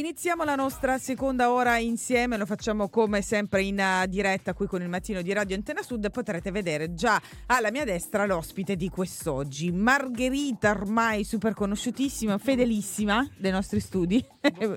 Iniziamo la nostra seconda ora insieme, lo facciamo come sempre in uh, diretta qui con il mattino di Radio Antena Sud. Potrete vedere già alla mia destra l'ospite di quest'oggi, Margherita, ormai super conosciutissima, fedelissima dei nostri studi.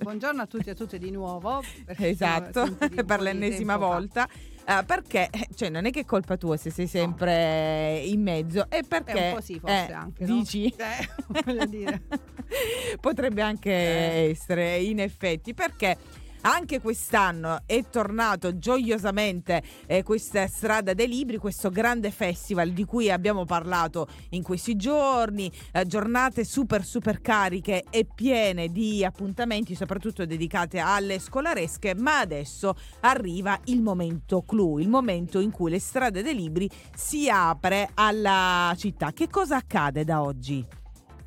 Buongiorno a tutti e a tutte di nuovo. Esatto, per l'ennesima volta. Fa. Uh, perché eh, cioè, non è che è colpa tua se sei sempre no. in mezzo, è perché. È un po' sì, forse eh, anche. Dici? Eh. Potrebbe anche eh. essere, in effetti, perché anche quest'anno è tornato gioiosamente eh, questa strada dei libri, questo grande festival di cui abbiamo parlato in questi giorni, eh, giornate super super cariche e piene di appuntamenti, soprattutto dedicate alle scolaresche, ma adesso arriva il momento clou, il momento in cui le strade dei libri si apre alla città. Che cosa accade da oggi?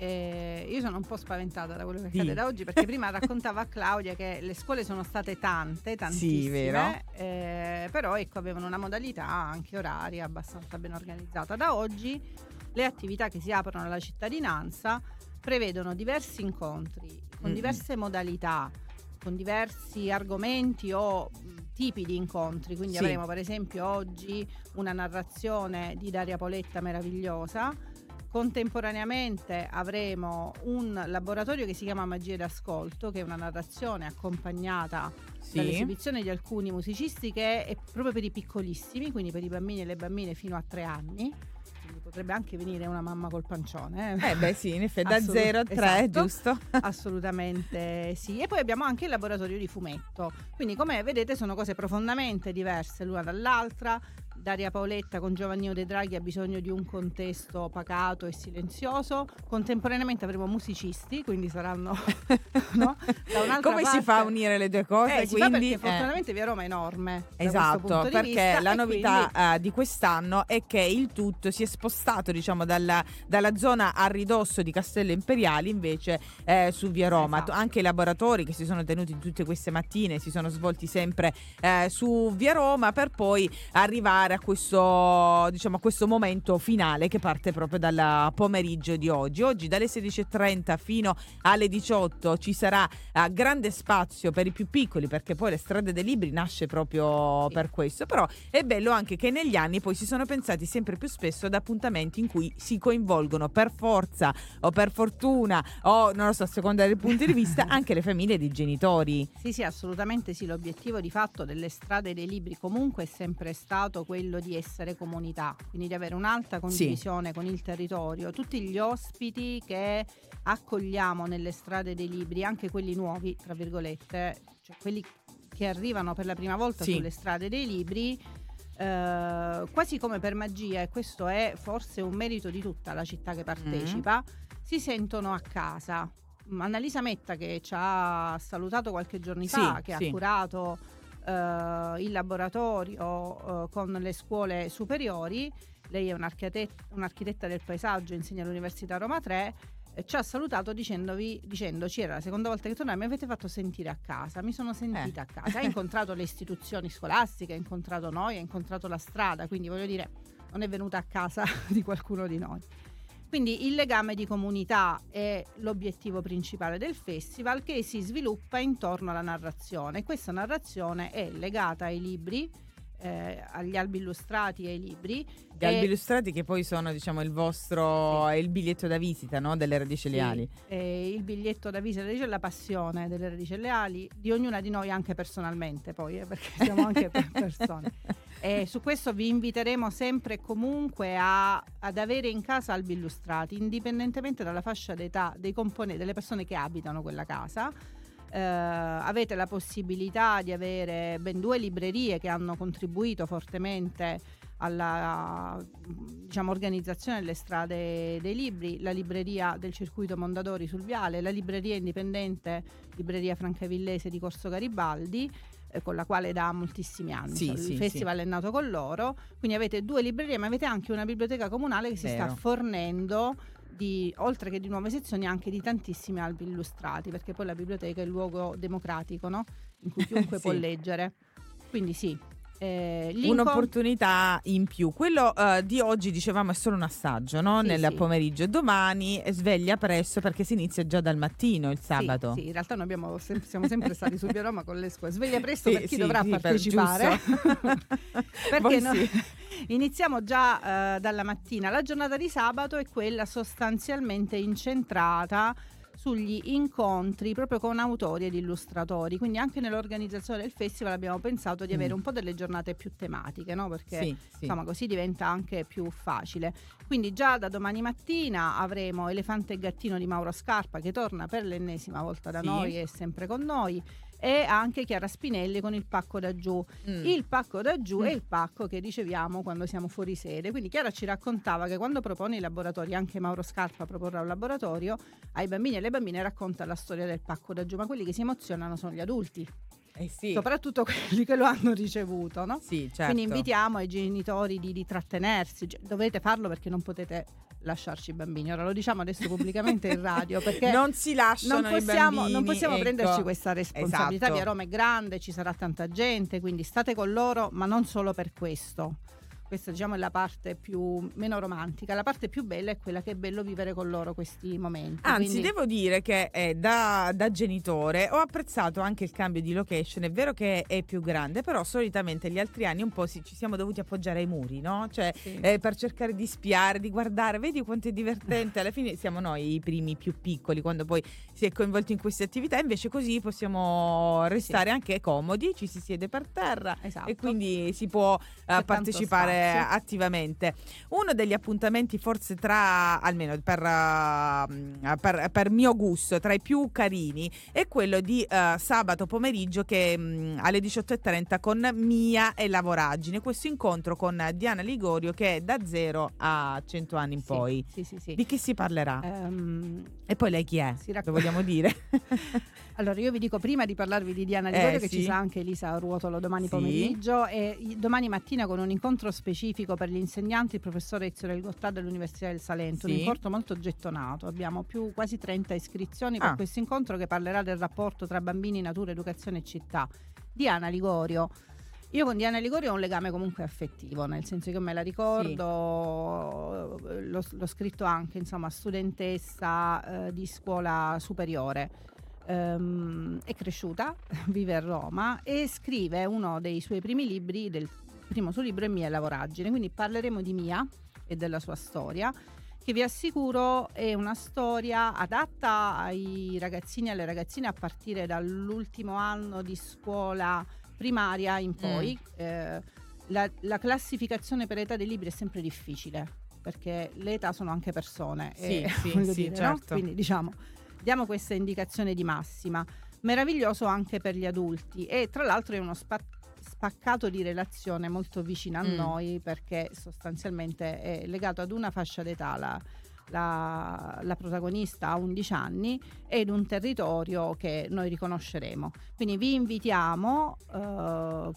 Eh, io sono un po' spaventata da quello che accade sì. da oggi perché prima raccontava a Claudia che le scuole sono state tante, tantissime, sì, eh, però ecco, avevano una modalità anche oraria abbastanza ben organizzata. Da oggi le attività che si aprono alla cittadinanza prevedono diversi incontri con mm diverse modalità, con diversi argomenti o tipi di incontri. Quindi sì. avremo per esempio oggi una narrazione di Daria Poletta meravigliosa Contemporaneamente avremo un laboratorio che si chiama Magie d'ascolto, che è una narrazione accompagnata sì. dall'esibizione di alcuni musicisti che è proprio per i piccolissimi, quindi per i bambini e le bambine fino a tre anni potrebbe anche venire una mamma col pancione. Eh, eh beh sì, in effetti da 0 a 3, esatto, giusto? Assolutamente sì. E poi abbiamo anche il laboratorio di fumetto. Quindi come vedete sono cose profondamente diverse l'una dall'altra. Daria Paoletta con Giovannino De Draghi ha bisogno di un contesto pacato e silenzioso. Contemporaneamente avremo musicisti, quindi saranno no? da Come parte... si fa a unire le due cose? Eh, quindi, perché fortunatamente Via Roma è enorme. Esatto, perché la novità quindi... uh, di quest'anno è che il tutto si è spostato diciamo dalla, dalla zona a ridosso di Castello Imperiali invece eh, su Via Roma. Esatto. Anche i laboratori che si sono tenuti tutte queste mattine si sono svolti sempre eh, su Via Roma per poi arrivare a questo, diciamo, a questo momento finale che parte proprio dal pomeriggio di oggi. Oggi dalle 16.30 fino alle 18 ci sarà uh, grande spazio per i più piccoli perché poi le strade dei libri nasce proprio sì. per questo, però è bello anche che negli anni poi si sono pensati sempre più spesso ad appuntamenti in cui si coinvolgono per forza o per fortuna o non lo so a seconda dei punti di vista anche le famiglie dei genitori. Sì, sì, assolutamente sì, l'obiettivo di fatto delle strade dei libri comunque è sempre stato quello di essere comunità, quindi di avere un'alta condivisione sì. con il territorio, tutti gli ospiti che accogliamo nelle strade dei libri, anche quelli nuovi, tra virgolette, cioè quelli che arrivano per la prima volta sì. sulle strade dei libri eh, quasi come per magia, e questo è forse un merito di tutta la città che partecipa, mm. si sentono a casa. Annalisa Metta che ci ha salutato qualche giorno sì, fa, che sì. ha curato eh, il laboratorio eh, con le scuole superiori, lei è un'architetta, un'architetta del paesaggio, insegna all'Università Roma 3 ci ha salutato dicendovi, dicendoci era la seconda volta che tornai, mi avete fatto sentire a casa, mi sono sentita eh. a casa, ha incontrato le istituzioni scolastiche, ha incontrato noi, ha incontrato la strada, quindi voglio dire, non è venuta a casa di qualcuno di noi. Quindi il legame di comunità è l'obiettivo principale del festival che si sviluppa intorno alla narrazione. Questa narrazione è legata ai libri, eh, agli albi illustrati e ai libri. Gli albi illustrati che poi sono diciamo il vostro, sì. il biglietto da visita no? delle radici leali. Sì, il biglietto da visita delle la passione delle radici leali di ognuna di noi anche personalmente poi, eh, perché siamo anche persone. E su questo vi inviteremo sempre e comunque a, ad avere in casa albi illustrati, indipendentemente dalla fascia d'età dei componenti, delle persone che abitano quella casa eh, avete la possibilità di avere ben due librerie che hanno contribuito fortemente alla diciamo, organizzazione delle strade dei libri, la libreria del circuito Mondadori sul Viale, la libreria indipendente Libreria Francavillese di Corso Garibaldi eh, con la quale da moltissimi anni sì, il sì, festival sì. è nato con loro quindi avete due librerie ma avete anche una biblioteca comunale che si Vero. sta fornendo di, oltre che di nuove sezioni, anche di tantissimi albi illustrati, perché poi la biblioteca è il luogo democratico no? in cui chiunque sì. può leggere. Quindi sì, Eh, Un'opportunità in più. Quello uh, di oggi dicevamo è solo un assaggio, no? Sì, Nel sì. pomeriggio. Domani sveglia presto perché si inizia già dal mattino il sabato. Sì, sì in realtà noi abbiamo, siamo sempre stati su Via Roma con le scuole. Sveglia presto per chi dovrà partecipare. Per perché noi iniziamo già uh, dalla mattina. La giornata di sabato è quella sostanzialmente incentrata sugli incontri proprio con autori ed illustratori. Quindi anche nell'organizzazione del festival abbiamo pensato di avere mm. un po' delle giornate più tematiche, no? perché sì, sì. insomma così diventa anche più facile. Quindi già da domani mattina avremo Elefante e Gattino di Mauro Scarpa che torna per l'ennesima volta da sì. noi e sempre con noi e anche Chiara Spinelli con il pacco da giù. Mm. Il pacco da giù mm. è il pacco che riceviamo quando siamo fuori sede. Quindi Chiara ci raccontava che quando propone i laboratori, anche Mauro Scarpa proporrà un laboratorio, ai bambini e alle bambine racconta la storia del pacco da giù, ma quelli che si emozionano sono gli adulti. Eh sì. Soprattutto quelli che lo hanno ricevuto, no? Sì, certo. Quindi invitiamo i genitori di, di trattenersi, cioè, dovete farlo perché non potete lasciarci i bambini. Ora lo diciamo adesso pubblicamente in radio perché non si lasciano non possiamo, bambini, non possiamo ecco. prenderci questa responsabilità. Esatto. Via Roma è grande, ci sarà tanta gente, quindi state con loro, ma non solo per questo. Questa diciamo è la parte più meno romantica, la parte più bella è quella che è bello vivere con loro questi momenti. Anzi, quindi... devo dire che eh, da, da, genitore ho apprezzato anche il cambio di location. È vero che è più grande, però solitamente gli altri anni un po' si, ci siamo dovuti appoggiare ai muri, no? Cioè, sì. eh, per cercare di spiare, di guardare, vedi quanto è divertente. Alla fine siamo noi i primi più piccoli quando poi si è coinvolti in queste attività, invece così possiamo restare sì. anche comodi, ci si siede per terra esatto. e quindi si può uh, partecipare attivamente. Uno degli appuntamenti forse tra, almeno per, uh, per, per, mio gusto, tra i più carini è quello di uh, sabato pomeriggio che um, alle 18.30 con Mia e la Voragine, questo incontro con Diana Ligorio che è da 0 a 100 anni in sì, poi. Sì, sì, sì. Di chi si parlerà? Um, e poi lei chi è? Lo vogliamo dire? allora io vi dico prima di parlarvi di Diana Ligorio eh, che sì. ci sarà anche Elisa Ruotolo domani sì. pomeriggio e domani mattina con un incontro specifico per gli insegnanti il professore Ezio del Gottà dell'Università del Salento, sì. un incontro molto gettonato, abbiamo più quasi 30 iscrizioni per ah. questo incontro che parlerà del rapporto tra bambini, natura, educazione e città. Diana Ligorio io con Diana Ligorio ho un legame comunque affettivo, nel senso che me la ricordo, sì. l'ho, l'ho, scritto anche, insomma, studentessa eh, di scuola superiore. Um, è cresciuta, vive a Roma e scrive uno dei suoi primi libri, del primo suo libro è Mia Lavoraggine, quindi parleremo di Mia e della sua storia che vi assicuro è una storia adatta ai ragazzini e alle ragazzine a partire dall'ultimo anno di scuola primaria in poi. Mm. Eh, la, la, classificazione per età dei libri è sempre difficile perché le età sono anche persone. Sì, e, sì, dire, sì no? certo. Quindi diciamo, diamo questa indicazione di massima. Meraviglioso anche per gli adulti e tra l'altro è uno spazio spaccato di relazione molto vicino a Mm. noi perché sostanzialmente è legato ad una fascia d'età, la, la, la protagonista ha 11 anni ed un territorio che noi riconosceremo. Quindi vi invitiamo, eh,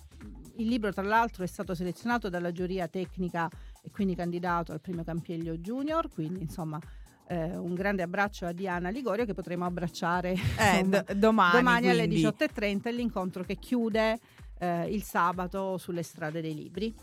il libro tra l'altro è stato selezionato dalla giuria tecnica e quindi candidato al premio Campiello Junior, quindi insomma eh, un grande abbraccio a Diana Ligorio che potremo abbracciare Eh, insomma, d- domani, domani alle quindi. 18.30 è l'incontro che chiude eh, il sabato sulle strade dei libri.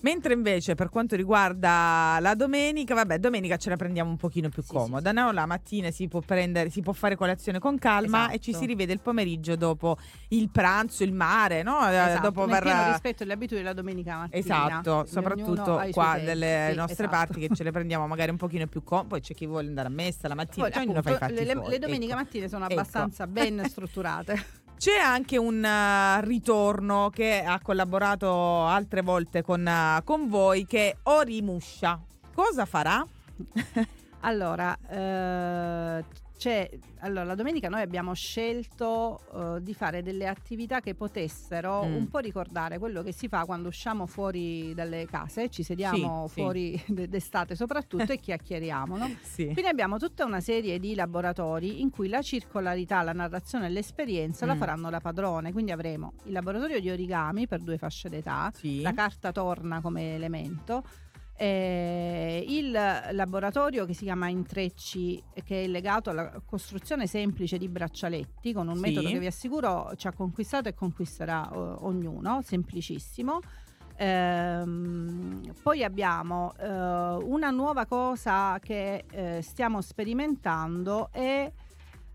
Mentre invece per quanto riguarda la domenica, vabbè, domenica ce la prendiamo un pochino più Sì, comoda, no? La mattina si può prendere, si può fare colazione con calma Esatto. e ci si rivede il pomeriggio dopo il pranzo, il mare, no? Eh, Esatto, dopo nel pieno rispetto alle abitudini della domenica mattina. Esatto, soprattutto qua delle Sì, nostre esatto. parti che ce le prendiamo magari un pochino più comodo, poi c'è chi vuole andare a messa la mattina, Poi, cioè appunto, fatti le, le- le domeniche ecco. mattine sono Ecco. abbastanza ben strutturate. C'è anche un eh, ritorno che ha collaborato altre volte con, eh, con voi che è Orimuscia. Cosa farà? Allora, eh, c'è, allora, la domenica noi abbiamo scelto eh, di fare delle attività che potessero Mm. un po' ricordare quello che si fa quando usciamo fuori dalle case, ci sediamo Sì, sì. fuori d- d'estate soprattutto e chiacchieriamo, no? Sì. Quindi abbiamo tutta una serie di laboratori in cui la circolarità, la narrazione e l'esperienza la Mm. faranno la padrone. Quindi avremo il laboratorio di origami per due fasce d'età, Sì. la carta torna come elemento. Eh, il laboratorio che si chiama Intrecci che è legato alla costruzione semplice di braccialetti con un Sì. metodo che vi assicuro ci ha conquistato e conquisterà eh, ognuno, semplicissimo. Ehm, poi abbiamo eh, una nuova cosa che eh, stiamo sperimentando è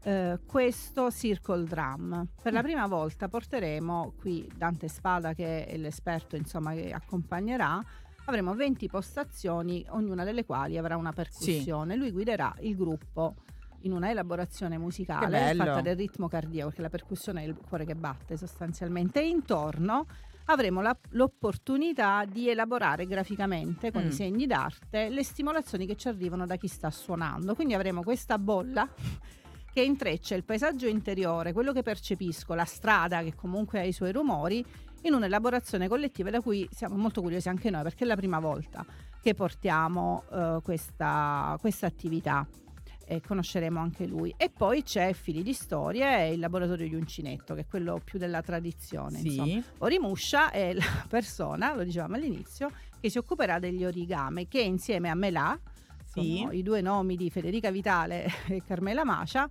eh, questo Circle Drum. Per la mm. prima volta porteremo qui Dante Spada che è l'esperto insomma, che accompagnerà. Avremo 20 postazioni, ognuna delle quali avrà una percussione. Sì. Lui guiderà il gruppo in una elaborazione musicale fatta del ritmo cardiaco, perché la percussione è il cuore che batte sostanzialmente, e intorno avremo la, l'opportunità di elaborare graficamente con mm. i segni d'arte le stimolazioni che ci arrivano da chi sta suonando. Quindi avremo questa bolla che intreccia il paesaggio interiore, quello che percepisco, la strada che comunque ha i suoi rumori, in un'elaborazione collettiva da cui siamo molto curiosi anche noi perché è la prima volta che portiamo uh, questa, questa attività e conosceremo anche lui. E poi c'è Fili di Storia e il laboratorio di Uncinetto, che è quello più della tradizione. Sì. Orimuscia è la persona, lo dicevamo all'inizio, che si occuperà degli origami, che insieme a Melà, sì. i due nomi di Federica Vitale e Carmela Macia,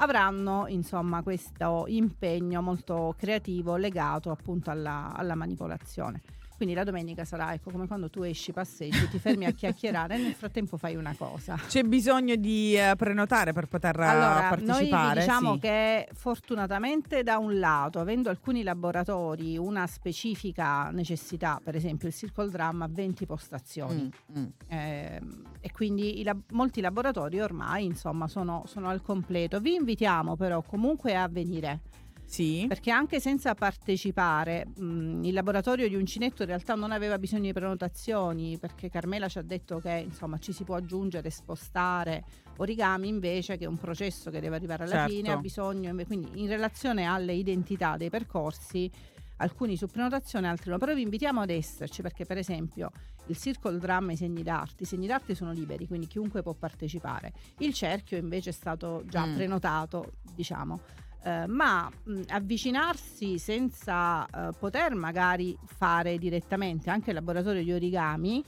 avranno insomma questo impegno molto creativo legato appunto alla, alla manipolazione. Quindi la domenica sarà ecco, come quando tu esci, passeggi, ti fermi a chiacchierare e nel frattempo fai una cosa. C'è bisogno di uh, prenotare per poter uh, allora, partecipare? Noi diciamo sì. che fortunatamente da un lato, avendo alcuni laboratori una specifica necessità, per esempio il Circle Drum ha 20 postazioni mm, mm. Eh, e quindi lab- molti laboratori ormai insomma sono, sono al completo. Vi invitiamo però comunque a venire sì. Perché anche senza partecipare, mh, il laboratorio di Uncinetto in realtà non aveva bisogno di prenotazioni, perché Carmela ci ha detto che insomma ci si può aggiungere, spostare. Origami invece, che è un processo che deve arrivare alla certo. fine, ha bisogno, quindi in relazione alle identità dei percorsi, alcuni su prenotazione, altri no. Però vi invitiamo ad esserci perché, per esempio, il Circle Drum e i segni d'arte, i segni d'arte sono liberi, quindi chiunque può partecipare. Il cerchio invece è stato già mm. prenotato, diciamo. Eh, ma mh, avvicinarsi senza eh, poter magari fare direttamente anche il laboratorio di origami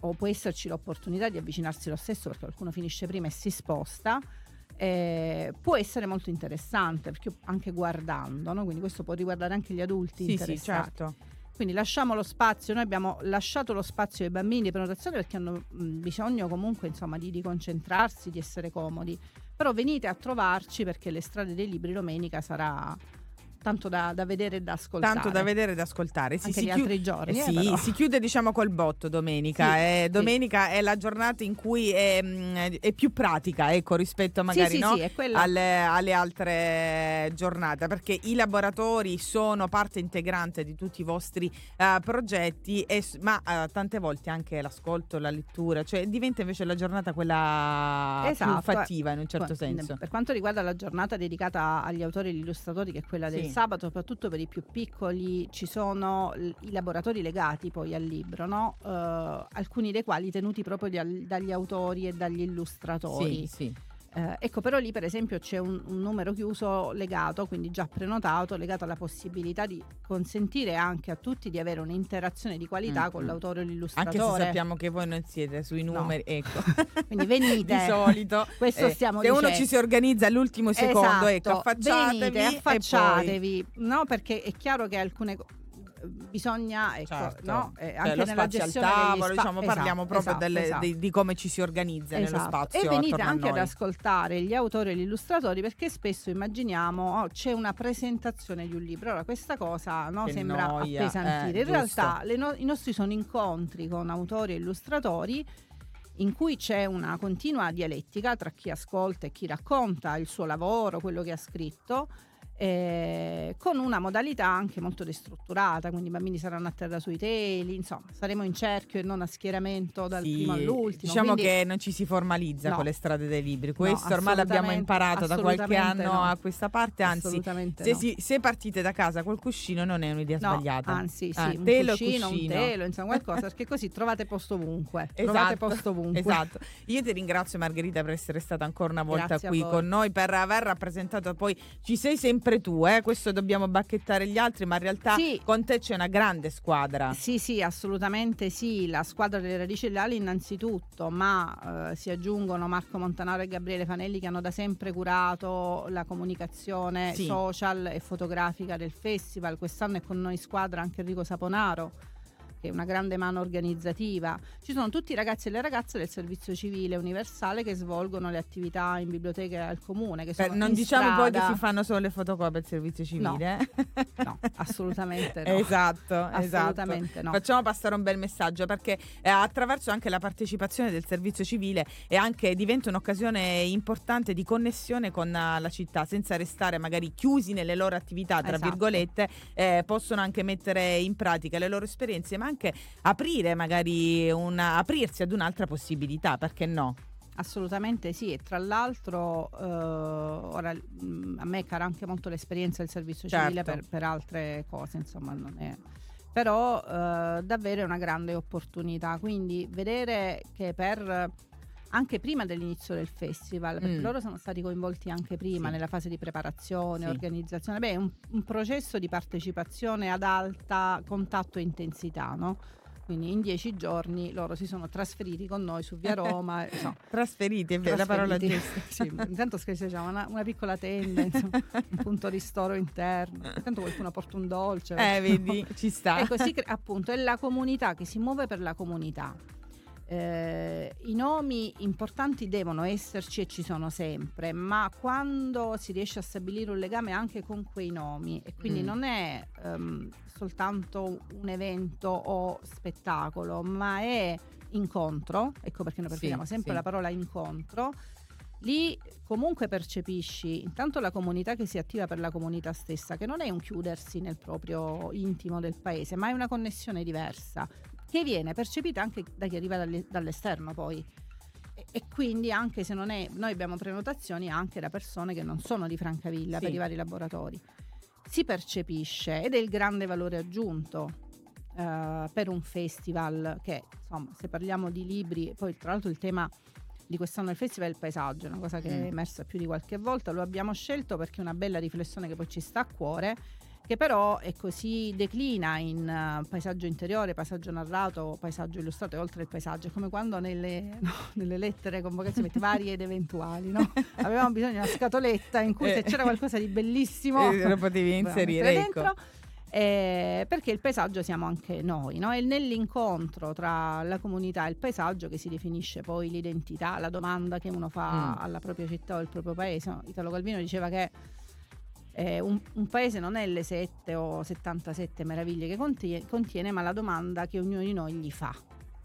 o può esserci l'opportunità di avvicinarsi lo stesso perché qualcuno finisce prima e si sposta eh, può essere molto interessante perché anche guardando no? quindi questo può riguardare anche gli adulti sì, interessati sì, certo. Quindi lasciamo lo spazio, noi abbiamo lasciato lo spazio ai bambini di prenotazione perché hanno mh, bisogno comunque insomma, di, di concentrarsi, di essere comodi. Però venite a trovarci perché le strade dei libri domenica sarà tanto da, da, vedere e da ascoltare. Tanto da vedere e da ascoltare. Sì, Anche gli chiu- altri giorni. Eh, sì, si chiude diciamo col botto domenica. Sì, eh, domenica è la giornata in cui è, mm, è più pratica ecco, rispetto magari no, alle, alle, altre giornate, perché i laboratori sono parte integrante di tutti i vostri uh, progetti, e, ma uh, tante volte anche l'ascolto, la lettura, cioè diventa invece la giornata quella esatto. più fattiva in un certo senso. Per quanto riguarda la giornata dedicata agli autori e agli illustratori, che è quella del sabato, soprattutto per i più piccoli, ci sono i laboratori legati poi al libro, no? uh, alcuni dei quali tenuti proprio dagli autori e dagli illustratori. Sì, sì. Eh, ecco, però lì per esempio c'è un, un, numero chiuso legato, quindi già prenotato, legato alla possibilità di consentire anche a tutti di avere un'interazione di qualità mm, con mm. l'autore o l'illustratore. Anche se sappiamo che voi non siete sui numeri, no. ecco. quindi venite. di solito. Questo eh, stiamo se dicendo. uno ci si organizza all'ultimo secondo, ecco, esatto, ecco, affacciatevi. Venite, affacciatevi, no? Perché è chiaro che alcune cose bisogna ecco, certo. no? eh, cioè, anche lo nella gestione al tavolo, spa- diciamo, esatto, parliamo proprio esatto, delle, esatto. Di, di, come ci si organizza esatto. nello spazio. E venite anche ad ascoltare gli autori e gli illustratori perché spesso immaginiamo oh, c'è una presentazione di un libro. Allora questa cosa no, sembra noia, appesantire. Eh, In realtà no- i nostri sono incontri con autori e illustratori in cui c'è una continua dialettica tra chi ascolta e chi racconta il suo lavoro, quello che ha scritto eh, con una modalità anche molto destrutturata, quindi i bambini saranno a terra sui teli, insomma saremo in cerchio e non a schieramento dal sì, primo all'ultimo. Diciamo quindi... che non ci si formalizza no. con le strade dei libri, questo no, ormai l'abbiamo imparato da qualche anno no. a questa parte, anzi se, si, se, partite da casa col cuscino non è un'idea sbagliata. Anzi sì, ah, un telo, cuscino, cuscino. un telo, insomma qualcosa, perché così trovate posto ovunque. Esatto, trovate posto ovunque. Esatto. Io ti ringrazio Margherita per essere stata ancora una volta Grazie qui con noi, per aver rappresentato poi, ci sei sempre sempre tu, eh? questo dobbiamo bacchettare gli altri, ma in realtà sì. con te c'è una grande squadra. Sì, sì, assolutamente sì, la squadra delle radici reali innanzitutto, ma eh, si aggiungono Marco Montanaro e Gabriele Fanelli che hanno da sempre curato la comunicazione sì. social e fotografica del festival. Quest'anno è con noi squadra anche Enrico Saponaro che è una grande mano organizzativa. Ci sono tutti i ragazzi e le ragazze del servizio civile universale che svolgono le attività in biblioteca al comune. Beh, non diciamo strada. poi che si fanno solo le fotocopie al servizio civile. No, no assolutamente no. esatto, assolutamente esatto. no. Facciamo passare un bel messaggio perché eh, attraverso anche la partecipazione del servizio civile e anche diventa un'occasione importante di connessione con uh, la città senza restare magari chiusi nelle loro attività, tra esatto. virgolette, eh, possono anche mettere in pratica le loro esperienze, ma anche aprire magari una, aprirsi ad un'altra possibilità, perché no? Assolutamente sì, e tra l'altro eh, ora mh, mm, a me cara anche molto l'esperienza del servizio civile certo. per, per, altre cose, insomma, non è... però eh, davvero è una grande opportunità, quindi vedere che per anche prima dell'inizio del festival, perché mm. loro sono stati coinvolti anche prima sì. nella fase di preparazione, sì. organizzazione, beh, è un, un, processo di partecipazione ad alta contatto e intensità, no? Quindi in dieci giorni loro si sono trasferiti con noi su via Roma. No, trasferiti, è vero, la parola giusta. sì, intanto scherzo, diciamo, una, una, piccola tenda, insomma, un punto ristoro interno. Intanto qualcuno porta un dolce. Eh, vedi, ci sta. E così appunto è la comunità che si muove per la comunità. Eh, I nomi importanti devono esserci e ci sono sempre, ma quando si riesce a stabilire un legame anche con quei nomi e quindi mm. non è um, soltanto un evento o spettacolo, ma è incontro, ecco perché noi preferiamo sì, sempre sì. la parola incontro, lì comunque percepisci intanto la comunità che si attiva per la comunità stessa, che non è un chiudersi nel proprio intimo del paese, ma è una connessione diversa che viene percepita anche da chi arriva dall'esterno poi. E, e quindi anche se non è, noi abbiamo prenotazioni anche da persone che non sono di Francavilla sì. per i vari laboratori. Si percepisce ed è il grande valore aggiunto uh, per un festival che, insomma, se parliamo di libri, poi tra l'altro il tema di quest'anno del festival è il paesaggio, una cosa che mm. è emersa più di qualche volta, lo abbiamo scelto perché è una bella riflessione che poi ci sta a cuore che però è così declina in uh, paesaggio interiore, paesaggio narrato, paesaggio illustrato e oltre il paesaggio, è come quando nelle, no, nelle lettere convocazioni varie ed eventuali, no? avevamo bisogno di una scatoletta in cui se c'era qualcosa di bellissimo eh, lo potevi inserire ecco. dentro. Eh, perché il paesaggio siamo anche noi, no? è nell'incontro tra la comunità e il paesaggio che si definisce poi l'identità, la domanda che uno fa mm. alla propria città o al proprio paese. Italo Calvino diceva che eh, un, un, paese non è le 7 o 77 meraviglie che contiene, contiene, ma la domanda che ognuno di noi gli fa.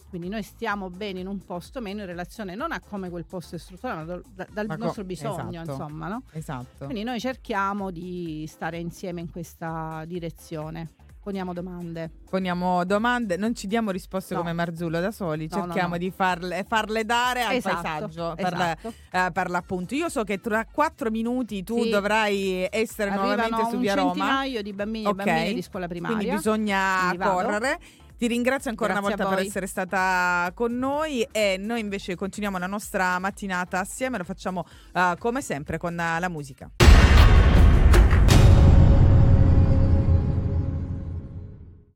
Quindi noi stiamo bene in un posto meno in relazione non a come quel posto è strutturato, ma da, dal ma nostro co- bisogno, esatto, insomma, no? Esatto. Quindi noi cerchiamo di stare insieme in questa direzione. Poniamo domande. Poniamo domande, non ci diamo risposte no. come Marzullo da soli, no, cerchiamo no, di farle, farle, dare al esatto, paesaggio per, esatto. La, uh, per, l'appunto. Io so che tra quattro minuti tu sì. dovrai essere Arrivano nuovamente su via Roma. un centinaio di bambini okay. e bambine di scuola primaria. Quindi bisogna correre. Ti ringrazio ancora Grazie una volta per essere stata con noi e noi invece continuiamo la nostra mattinata assieme, lo facciamo uh, come sempre con la musica.